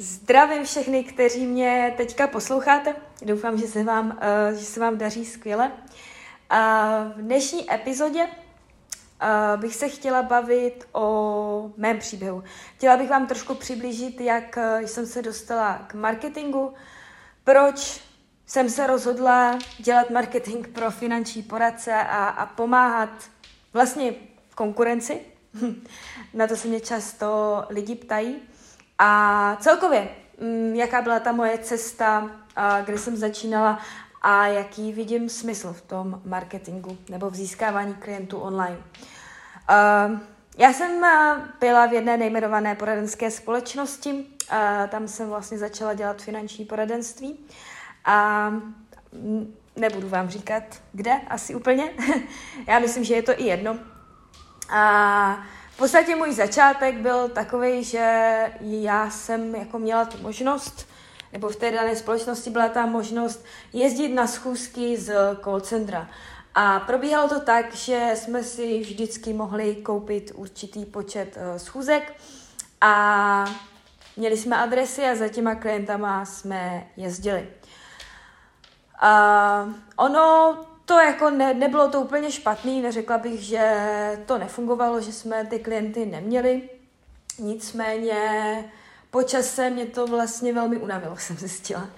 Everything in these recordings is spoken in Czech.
Zdravím všechny, kteří mě teďka posloucháte. Doufám, že se vám, uh, že se vám daří skvěle. Uh, v dnešní epizodě uh, bych se chtěla bavit o mém příběhu. Chtěla bych vám trošku přiblížit, jak uh, jsem se dostala k marketingu, proč jsem se rozhodla dělat marketing pro finanční poradce a, a pomáhat vlastně konkurenci. Na to se mě často lidi ptají. A celkově, mm, jaká byla ta moje cesta, kde jsem začínala a jaký vidím smysl v tom marketingu nebo v získávání klientů online. Já jsem byla v jedné nejmenované poradenské společnosti, tam jsem vlastně začala dělat finanční poradenství a nebudu vám říkat, kde, asi úplně. Já myslím, že je to i jedno. A podstatě můj začátek byl takový, že já jsem jako měla tu možnost, nebo v té dané společnosti byla ta možnost jezdit na schůzky z call centra. A probíhalo to tak, že jsme si vždycky mohli koupit určitý počet uh, schůzek a měli jsme adresy a za těma klientama jsme jezdili. A ono to jako ne, nebylo to úplně špatný, neřekla bych, že to nefungovalo, že jsme ty klienty neměli. Nicméně po čase mě to vlastně velmi unavilo, jsem zjistila.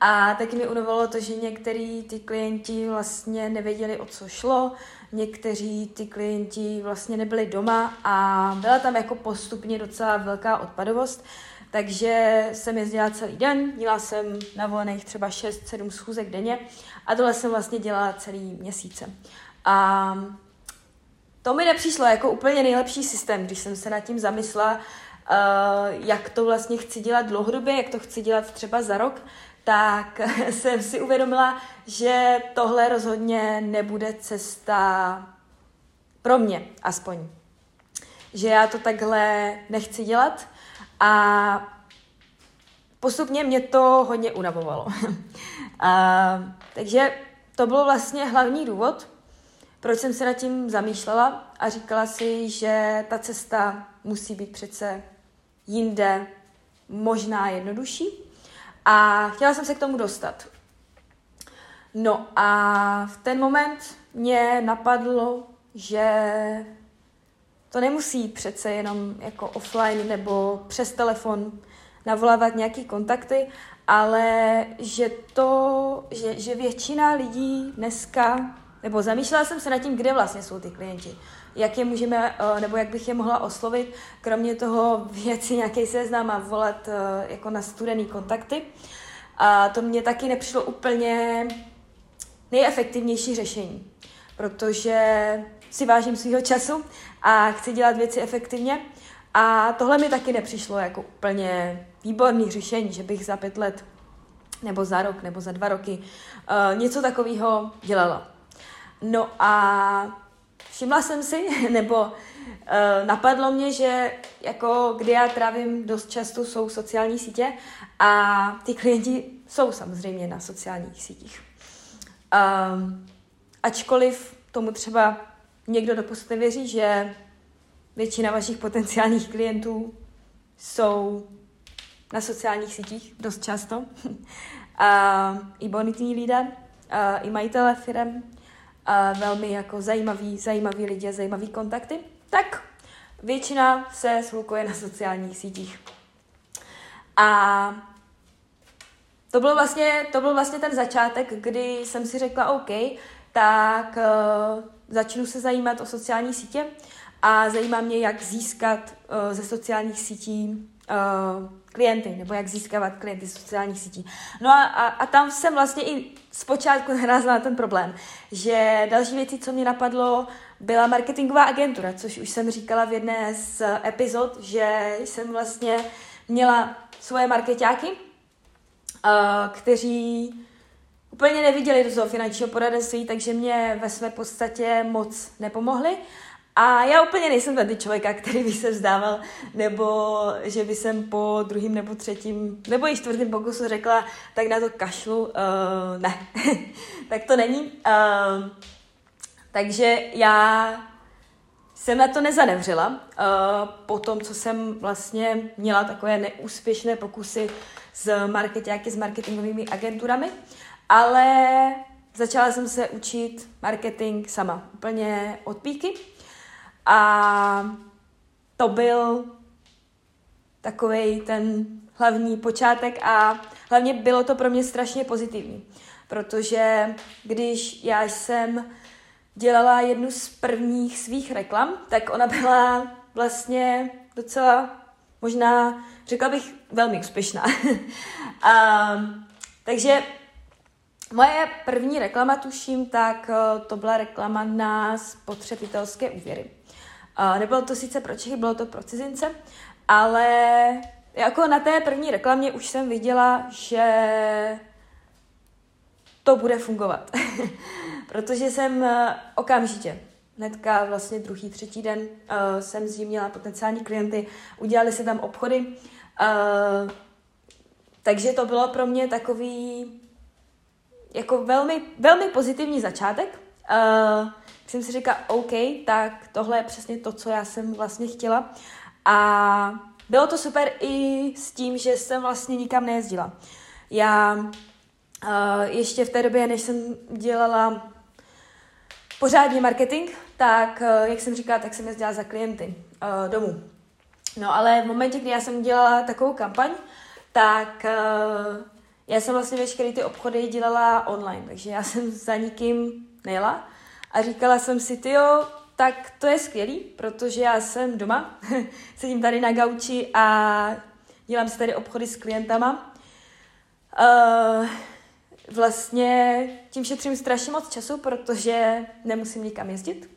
A taky mi unavilo to, že některý ty klienti vlastně nevěděli, o co šlo, někteří ty klienti vlastně nebyli doma a byla tam jako postupně docela velká odpadovost. Takže jsem jezdila celý den, měla jsem na volených třeba 6-7 schůzek denně a tohle jsem vlastně dělala celý měsíce. A to mi nepřišlo jako úplně nejlepší systém, když jsem se nad tím zamyslela, uh, jak to vlastně chci dělat dlouhodobě, jak to chci dělat třeba za rok, tak jsem si uvědomila, že tohle rozhodně nebude cesta pro mě aspoň. Že já to takhle nechci dělat a postupně mě to hodně unavovalo. a, takže to byl vlastně hlavní důvod, proč jsem se nad tím zamýšlela a říkala si, že ta cesta musí být přece jinde, možná jednodušší. A chtěla jsem se k tomu dostat. No a v ten moment mě napadlo, že to nemusí přece jenom jako offline nebo přes telefon navolávat nějaký kontakty, ale že to, že, že většina lidí dneska, nebo zamýšlela jsem se nad tím, kde vlastně jsou ty klienti, jak je můžeme, eh, nebo jak bych je mohla oslovit, kromě toho věci nějaký seznam a volat eh, jako na studený kontakty. A to mě taky nepřišlo úplně nejefektivnější řešení, protože si vážím svého času a chci dělat věci efektivně. A tohle mi taky nepřišlo jako úplně výborný řešení, že bych za pět let nebo za rok nebo za dva roky uh, něco takového dělala. No a všimla jsem si, nebo uh, napadlo mě, že jako kdy já trávím dost často jsou sociální sítě a ty klienti jsou samozřejmě na sociálních sítích. Um, ačkoliv tomu třeba někdo doposud nevěří, že většina vašich potenciálních klientů jsou na sociálních sítích dost často. a i bonitní lidé, a i majitele firm, a velmi jako zajímaví, zajímaví lidi, zajímaví kontakty, tak většina se shlukuje na sociálních sítích. A to byl vlastně, to byl vlastně ten začátek, kdy jsem si řekla, OK, tak uh, začnu se zajímat o sociální sítě a zajímá mě, jak získat uh, ze sociálních sítí uh, klienty, nebo jak získávat klienty z sociálních sítí. No a, a, a tam jsem vlastně i zpočátku narazila na ten problém, že další věci, co mě napadlo, byla marketingová agentura, což už jsem říkala v jedné z epizod, že jsem vlastně měla svoje marketáky, uh, kteří úplně neviděli do toho finančního poradenství, takže mě ve své podstatě moc nepomohli. A já úplně nejsem tady člověka, který by se vzdával, nebo že by jsem po druhým nebo třetím, nebo i čtvrtým pokusu řekla, tak na to kašlu. Uh, ne, tak to není. Uh, takže já jsem na to nezanevřela. Uh, po tom, co jsem vlastně měla takové neúspěšné pokusy s marketáky, s marketingovými agenturami, ale začala jsem se učit marketing sama, úplně od píky. A to byl takový ten hlavní počátek a hlavně bylo to pro mě strašně pozitivní, protože když já jsem dělala jednu z prvních svých reklam, tak ona byla vlastně docela, možná, řekla bych, velmi úspěšná. a, takže moje první reklama, tuším, tak eh, to byla reklama na spotřebitelské úvěry. A nebylo to sice pro Čechy, bylo to pro cizince, ale jako na té první reklamě už jsem viděla, že to bude fungovat. Protože jsem eh, okamžitě, hnedka vlastně druhý, třetí den jsem ní měla potenciální klienty, udělali se tam obchody, takže to bylo pro mě takový jako velmi, velmi pozitivní začátek. Uh, jsem si říkala, OK, tak tohle je přesně to, co já jsem vlastně chtěla. A bylo to super i s tím, že jsem vlastně nikam nejezdila. Já uh, ještě v té době, než jsem dělala pořádně marketing, tak, uh, jak jsem říkala, tak jsem jezdila za klienty uh, domů. No ale v momentě, kdy já jsem dělala takovou kampaň, tak já jsem vlastně veškeré ty obchody dělala online, takže já jsem za nikým nejela a říkala jsem si, ty jo, tak to je skvělý, protože já jsem doma, sedím tady na gauči a dělám si tady obchody s klientama. Uh, vlastně tím šetřím strašně moc času, protože nemusím nikam jezdit.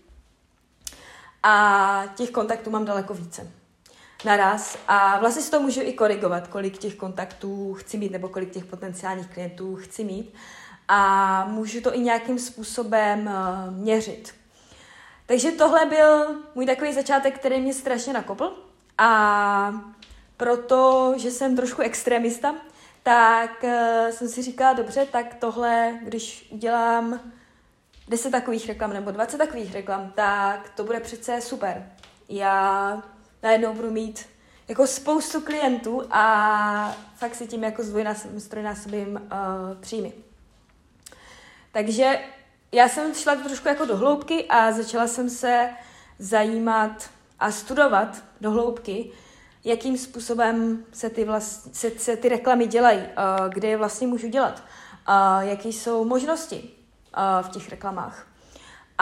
A těch kontaktů mám daleko více naraz a vlastně si to můžu i korigovat, kolik těch kontaktů chci mít nebo kolik těch potenciálních klientů chci mít a můžu to i nějakým způsobem uh, měřit. Takže tohle byl můj takový začátek, který mě strašně nakopl a protože jsem trošku extremista, tak uh, jsem si říkala, dobře, tak tohle, když udělám 10 takových reklam nebo 20 takových reklam, tak to bude přece super. Já najednou budu mít jako spoustu klientů a fakt si tím jako zdvojnásobím uh, příjmy. Takže já jsem šla trošku jako do hloubky a začala jsem se zajímat a studovat do hloubky, jakým způsobem se ty, vlast, se, se ty reklamy dělají, uh, kde je vlastně můžu dělat, uh, jaké jsou možnosti uh, v těch reklamách.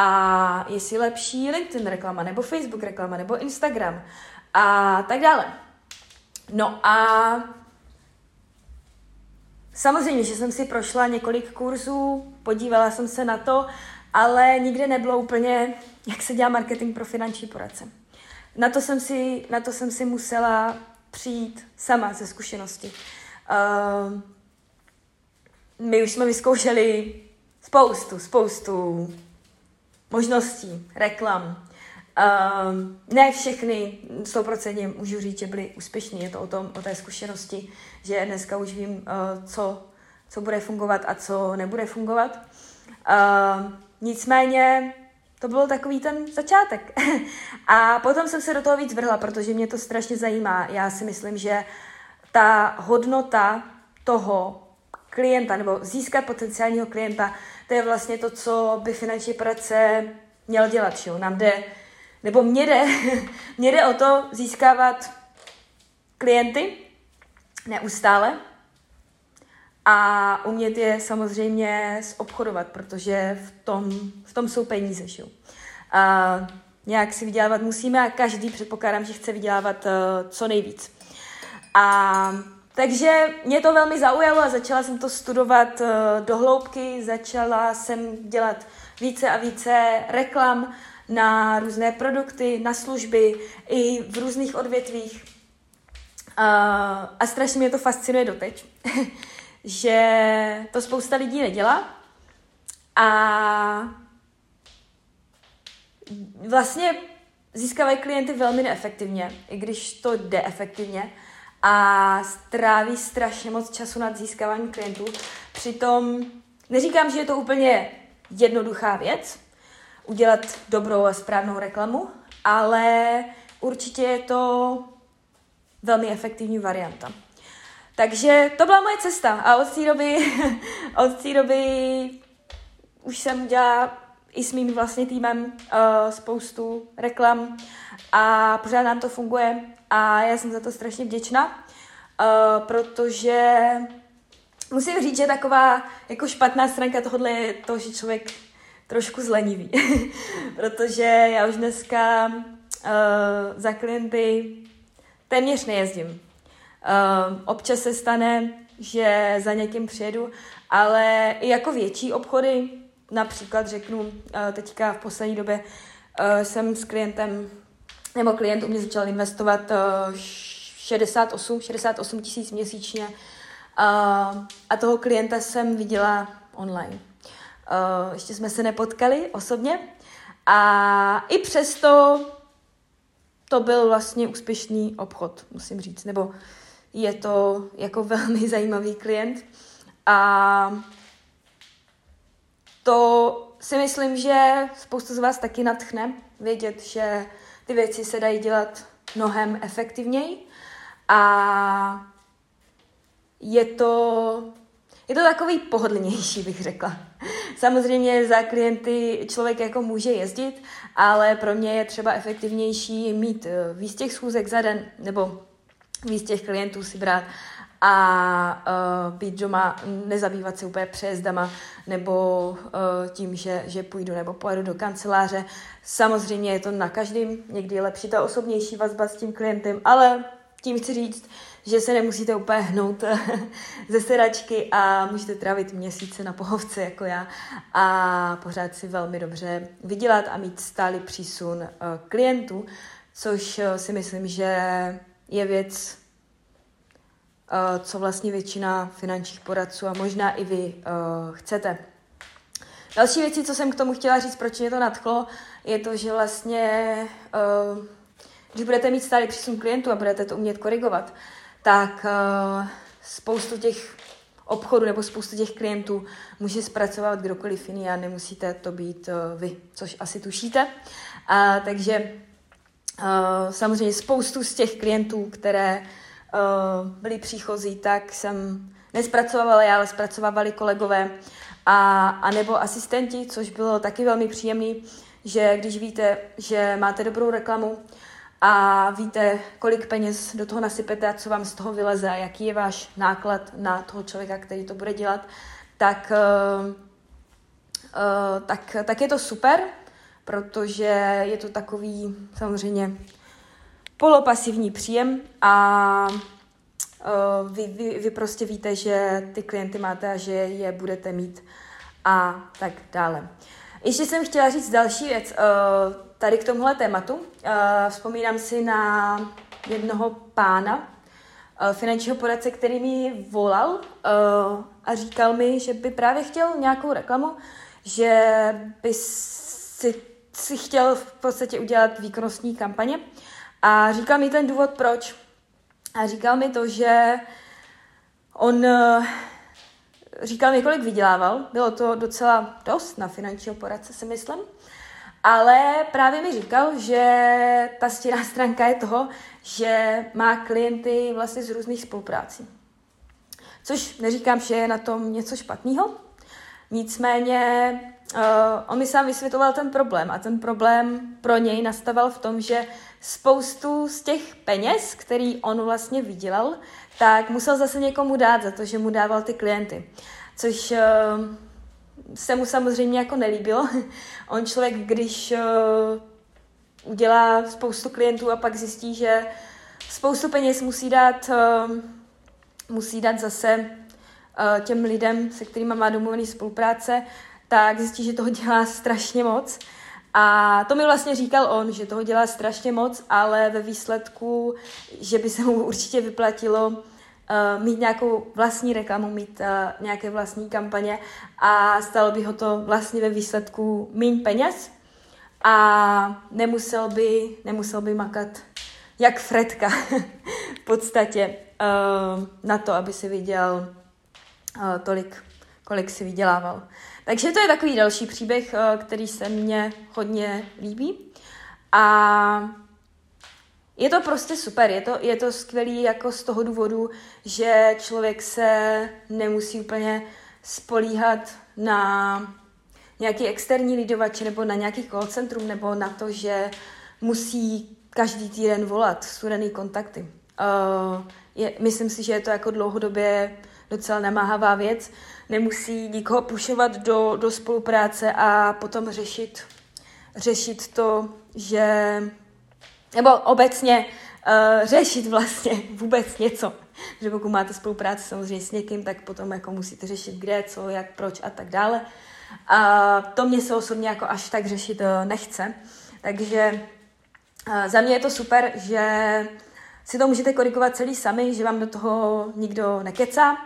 A jestli lepší LinkedIn reklama, nebo Facebook reklama, nebo Instagram a tak dále. No a samozřejmě, že jsem si prošla několik kurzů, podívala jsem se na to, ale nikde nebylo úplně, jak se dělá marketing pro finanční poradce. Na to jsem si, na to jsem si musela přijít sama ze zkušenosti. Uh, my už jsme vyzkoušeli spoustu, spoustu možností, reklam, Uh, ne všechny, 100% můžu říct, že byli úspěšní. Je to o, tom, o té zkušenosti, že dneska už vím, uh, co, co bude fungovat a co nebude fungovat. Uh, nicméně to byl takový ten začátek. a potom jsem se do toho víc vrhla, protože mě to strašně zajímá. Já si myslím, že ta hodnota toho klienta nebo získat potenciálního klienta, to je vlastně to, co by finanční poradce měl dělat. Že? Nám jde nebo mě jde, mě jde o to získávat klienty neustále a umět je samozřejmě zobchodovat, protože v tom, v tom jsou peníze. Že? A nějak si vydělávat musíme a každý předpokládám, že chce vydělávat uh, co nejvíc. A takže mě to velmi zaujalo a začala jsem to studovat uh, do hloubky, začala jsem dělat více a více reklam, na různé produkty, na služby i v různých odvětvích. A, a strašně mě to fascinuje doteď, že to spousta lidí nedělá. A vlastně získávají klienty velmi neefektivně, i když to jde efektivně a stráví strašně moc času nad získáváním klientů. Přitom neříkám, že je to úplně jednoduchá věc, udělat dobrou a správnou reklamu, ale určitě je to velmi efektivní varianta. Takže to byla moje cesta a od té doby, od té doby už jsem udělala i s mým vlastně týmem uh, spoustu reklam a pořád nám to funguje a já jsem za to strašně vděčná, uh, protože musím říct, že taková jako špatná stránka tohohle je to, že člověk trošku zlenivý, protože já už dneska uh, za klienty téměř nejezdím. Uh, občas se stane, že za někým přijedu, ale i jako větší obchody, například řeknu, uh, teďka v poslední době uh, jsem s klientem, nebo klient u mě začal investovat uh, 68, 68 tisíc měsíčně. Uh, a toho klienta jsem viděla online. Uh, ještě jsme se nepotkali osobně. A i přesto to byl vlastně úspěšný obchod, musím říct, nebo je to jako velmi zajímavý klient. A to si myslím, že spoustu z vás taky natchne vědět, že ty věci se dají dělat mnohem efektivněji a je to, je to takový pohodlnější, bych řekla. Samozřejmě za klienty člověk jako může jezdit, ale pro mě je třeba efektivnější mít eh, víc těch schůzek za den, nebo víc těch klientů si brát a uh, být doma, nezabývat se úplně přejezdama nebo uh, tím, že, že půjdu nebo pojedu do kanceláře. Samozřejmě je to na každém, někdy je lepší ta osobnější vazba s tím klientem, ale tím chci říct, že se nemusíte úplně hnout ze sedačky a můžete trávit měsíce na pohovce jako já a pořád si velmi dobře vydělat a mít stálý přísun eh, klientů, což si myslím, že je věc, co vlastně většina finančních poradců a možná i vy chcete. Další věci, co jsem k tomu chtěla říct, proč mě to nadchlo, je to, že vlastně když budete mít stálý přísun klientů a budete to umět korigovat, tak spoustu těch obchodů nebo spoustu těch klientů může zpracovat kdokoliv jiný a nemusíte to být uh, vy, což asi tušíte. A, takže uh, samozřejmě spoustu z těch klientů, které uh, byly příchozí, tak jsem nespracovala já, ale zpracovávali kolegové a, a nebo asistenti, což bylo taky velmi příjemné, že když víte, že máte dobrou reklamu, a víte, kolik peněz do toho nasypete a co vám z toho vyleze a jaký je váš náklad na toho člověka, který to bude dělat, tak, uh, uh, tak, tak je to super, protože je to takový samozřejmě polopasivní příjem a uh, vy, vy, vy prostě víte, že ty klienty máte a že je budete mít a tak dále. Ještě jsem chtěla říct další věc. Uh, tady k tomuhle tématu. Uh, vzpomínám si na jednoho pána, finančního poradce, který mi volal a říkal mi, že by právě chtěl nějakou reklamu, že by si, si chtěl v podstatě udělat výkonnostní kampaně a říkal mi ten důvod, proč. A říkal mi to, že on uh, říkal mi, kolik vydělával. Bylo to docela dost na finančního poradce, si myslím. Ale právě mi říkal, že ta stěná stránka je toho, že má klienty vlastně z různých spoluprácí. Což neříkám, že je na tom něco špatného. Nicméně uh, on mi sám vysvětloval ten problém a ten problém pro něj nastaval v tom, že spoustu z těch peněz, který on vlastně vydělal, tak musel zase někomu dát za to, že mu dával ty klienty. Což uh, se mu samozřejmě jako nelíbilo. On člověk, když uh, udělá spoustu klientů a pak zjistí, že spoustu peněz musí dát, uh, musí dát zase těm lidem, se kterými má domluvený spolupráce, tak zjistí, že toho dělá strašně moc. A to mi vlastně říkal on, že toho dělá strašně moc, ale ve výsledku, že by se mu určitě vyplatilo uh, mít nějakou vlastní reklamu, mít uh, nějaké vlastní kampaně a stalo by ho to vlastně ve výsledku méně peněz a nemusel by, nemusel by makat jak Fredka v podstatě uh, na to, aby si viděl uh, tolik kolik si vydělával. Takže to je takový další příběh, eh, který se mně hodně líbí. A je to prostě super, je to, je to skvělý jako z toho důvodu, že člověk se nemusí úplně spolíhat na nějaký externí lidovač nebo na nějaký call centrum nebo na to, že musí každý týden volat studený kontakty. Uh, je, myslím si, že je to jako dlouhodobě docela namáhavá věc. Nemusí nikoho pušovat do, do spolupráce a potom řešit, řešit to, že nebo obecně uh, řešit vlastně vůbec něco. Že pokud máte spolupráci samozřejmě s někým, tak potom jako musíte řešit kde, co, jak, proč a tak dále. A to mě se osobně jako až tak řešit uh, nechce. Takže uh, za mě je to super, že si to můžete korigovat celý sami, že vám do toho nikdo nekecá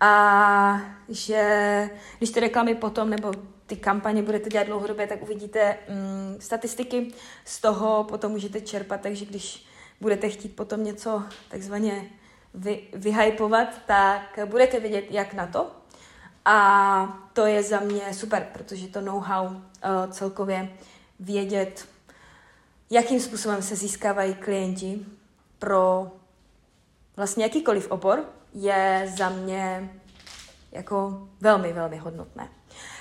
a že když ty reklamy potom nebo ty kampaně budete dělat dlouhodobě, tak uvidíte mm, statistiky, z toho potom můžete čerpat, takže když budete chtít potom něco takzvaně vy, vyhypovat, tak budete vědět, jak na to. A to je za mě super, protože to know-how uh, celkově vědět, jakým způsobem se získávají klienti pro vlastně jakýkoliv obor, je za mě jako velmi, velmi hodnotné.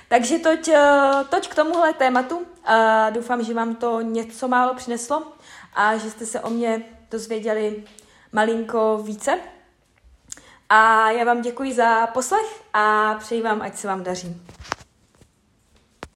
Takže toť, eh, toť k tomuhle tématu. A doufám, že vám to něco málo přineslo a že jste se o mě dozvěděli malinko více. A já vám děkuji za poslech a přeji vám, ať se vám daří.